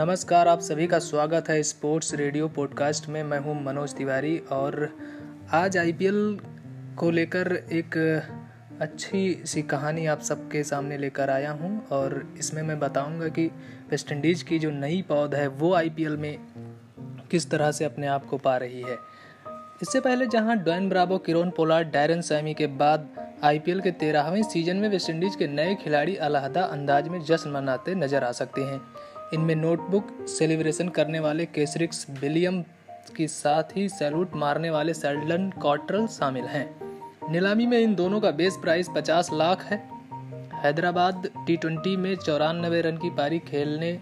नमस्कार, आप सभी का स्वागत है स्पोर्ट्स रेडियो पॉडकास्ट में। मैं हूँ मनोज तिवारी और आज आईपीएल को लेकर एक अच्छी सी कहानी आप सबके सामने लेकर आया हूँ और इसमें मैं बताऊँगा कि वेस्ट इंडीज़ की जो नई पौध है, वो आईपीएल में किस तरह से अपने आप को पा रही है। इससे पहले जहाँ Dwayne Bravo Kieron Pollard Darren Sammy के बाद आईपीएल के तेरहवें सीज़न में वेस्टइंडीज के नए खिलाड़ी अलहदा अंदाज में जश्न मनाते नज़र आ सकते हैं। इनमें नोटबुक, सेलिब्रेशन करने वाले केसरिक्स, विलियम के साथ ही सैल्यूट मारने वाले सेल्डन कॉटरल शामिल हैं। नीलामी में इन दोनों का बेस प्राइस 50 लाख है। हैदराबाद टी ट्वेंटी में चौरानबे रन की पारी खेलने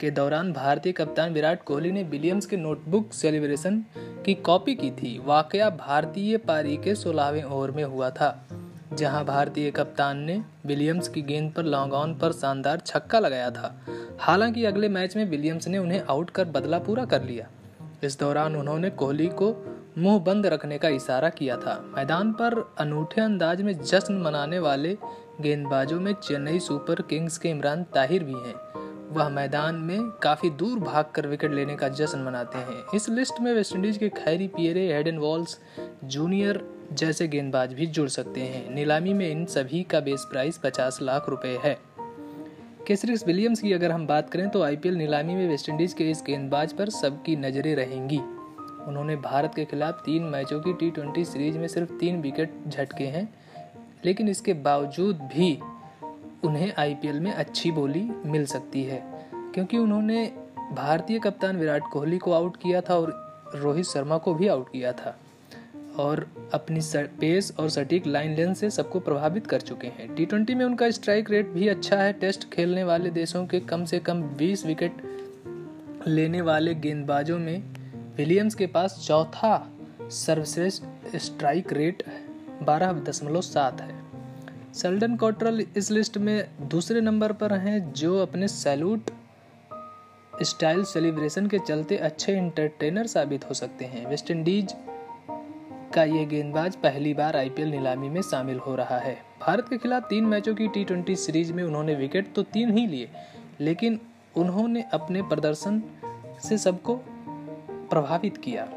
के दौरान भारतीय कप्तान विराट कोहली ने विलियम्स के नोटबुक, सेलिब्रेशन की कॉपी की थी। वाकया भारतीय पारी के सोलहवें ओवर में हुआ था, जहाँ भारतीय कप्तान ने विलियम्स की गेंद पर लॉन्ग ऑन पर शानदार छक्का लगाया था। हालाँकि अगले मैच में विलियम्स ने उन्हें आउट कर बदला पूरा कर लिया। इस दौरान उन्होंने कोहली को मुँह बंद रखने का इशारा किया था। मैदान पर अनूठे अंदाज में जश्न मनाने वाले गेंदबाजों में चेन्नई सुपर किंग्स के इमरान ताहिर भी हैं। वह मैदान में काफ़ी दूर भागकर विकेट लेने का जश्न मनाते हैं। इस लिस्ट में वेस्टइंडीज के Khary Pierre Hayden Walsh junior जैसे गेंदबाज भी जुड़ सकते हैं। नीलामी में इन सभी का बेस प्राइस 50 लाख रुपए है। केसरिस विलियम्स की अगर हम बात करें तो आईपीएल नीलामी में वेस्टइंडीज के इस गेंदबाज पर सबकी नज़रें रहेंगी। उन्होंने भारत के खिलाफ तीन मैचों की टी ट्वेंटी सीरीज़ में सिर्फ़ तीन विकेट झटके हैं, लेकिन इसके बावजूद भी उन्हें आईपीएल में अच्छी बोली मिल सकती है, क्योंकि उन्होंने भारतीय कप्तान विराट कोहली को आउट किया था और रोहित शर्मा को भी आउट किया था। और अपनी पेस और सटीक लाइन लेंथ से सबको प्रभावित कर चुके हैं। टी ट्वेंटी में उनका स्ट्राइक रेट भी अच्छा है। टेस्ट खेलने वाले देशों के कम से कम 20 विकेट लेने वाले गेंदबाजों में विलियम्स के पास चौथा सर्वश्रेष्ठ स्ट्राइक रेट बारह दशमलव सात है। सेल्डन कॉट्रल इस लिस्ट में दूसरे नंबर पर हैं, जो अपने सैल्यूट स्टाइल सेलिब्रेशन के चलते अच्छे इंटरटेनर साबित हो सकते हैं। वेस्ट इंडीज का ये गेंदबाज पहली बार आईपीएल नीलामी में शामिल हो रहा है। भारत के खिलाफ तीन मैचों की टी सीरीज़ में उन्होंने विकेट तो तीन ही लिए, लेकिन उन्होंने अपने प्रदर्शन से सबको प्रभावित किया।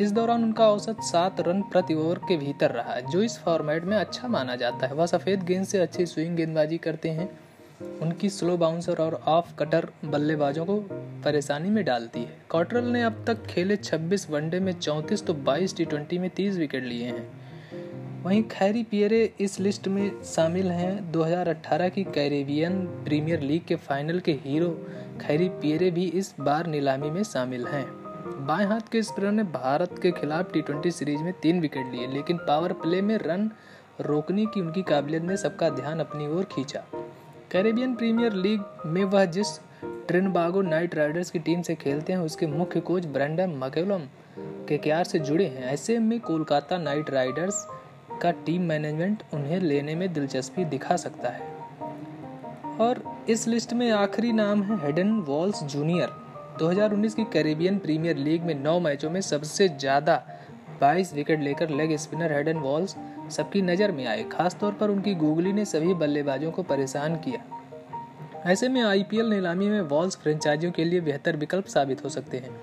इस दौरान उनका औसत सात रन प्रति ओवर के भीतर रहा, जो इस फॉर्मेट में अच्छा माना जाता है। वह सफ़ेद गेंद से अच्छी स्विंग गेंदबाजी करते हैं। उनकी स्लो बाउंसर और ऑफ़ कटर बल्लेबाजों को परेशानी में डालती है। कॉटरल ने अब तक खेले 26 वनडे में 34 तो 22 टी ट्वेंटी में 30 विकेट लिए हैं। वहीं खैरी पियरे इस लिस्ट में शामिल हैं। 2018 की कैरेबियन प्रीमियर लीग के फाइनल के हीरो खैरी पियरे भी इस बार नीलामी में शामिल हैं। बाएँ हाथ के स्पिनर ने भारत के खिलाफ टी सीरीज़ में तीन विकेट लिए, लेकिन पावर प्ले में रन रोकने की उनकी काबिलियत ने सबका ध्यान अपनी ओर खींचा। कैरेबियन प्रीमियर लीग में वह जिस ट्रिनबागो नाइट राइडर्स की टीम से खेलते हैं, उसके मुख्य कोच ब्रैंडन मकेलम के क्यार से जुड़े हैं। ऐसे में कोलकाता नाइट राइडर्स का टीम मैनेजमेंट उन्हें लेने में दिलचस्पी दिखा सकता है। और इस लिस्ट में आखिरी नाम है हेडन वॉल्स जूनियर। 2019 की कैरेबियन प्रीमियर लीग में नौ मैचों में सबसे ज़्यादा 22 विकेट लेकर लेग स्पिनर हेडन वॉल्स सबकी नज़र में आए, खासतौर पर उनकी गूगली ने सभी बल्लेबाजों को परेशान किया। ऐसे में आईपीएल नीलामी में वॉल्स फ्रेंचाइजियों के लिए बेहतर विकल्प साबित हो सकते हैं।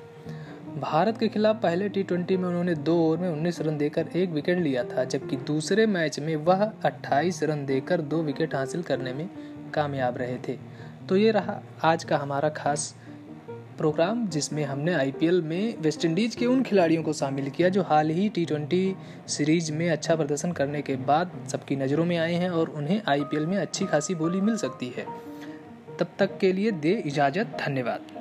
भारत के खिलाफ पहले टी में उन्होंने दो ओवर में 19 रन देकर एक विकेट लिया था, जबकि दूसरे मैच में वह 28 रन देकर दो विकेट हासिल करने में कामयाब रहे थे। तो ये रहा आज का हमारा खास प्रोग्राम जिसमें हमने आईपीएल में वेस्ट इंडीज के उन खिलाड़ियों को शामिल किया जो हाल ही टी सीरीज़ में अच्छा प्रदर्शन करने के बाद सबकी नज़रों में आए हैं और उन्हें आईपीएल में अच्छी खासी बोली मिल सकती है। तब तक के लिए दे इजाज़त, धन्यवाद।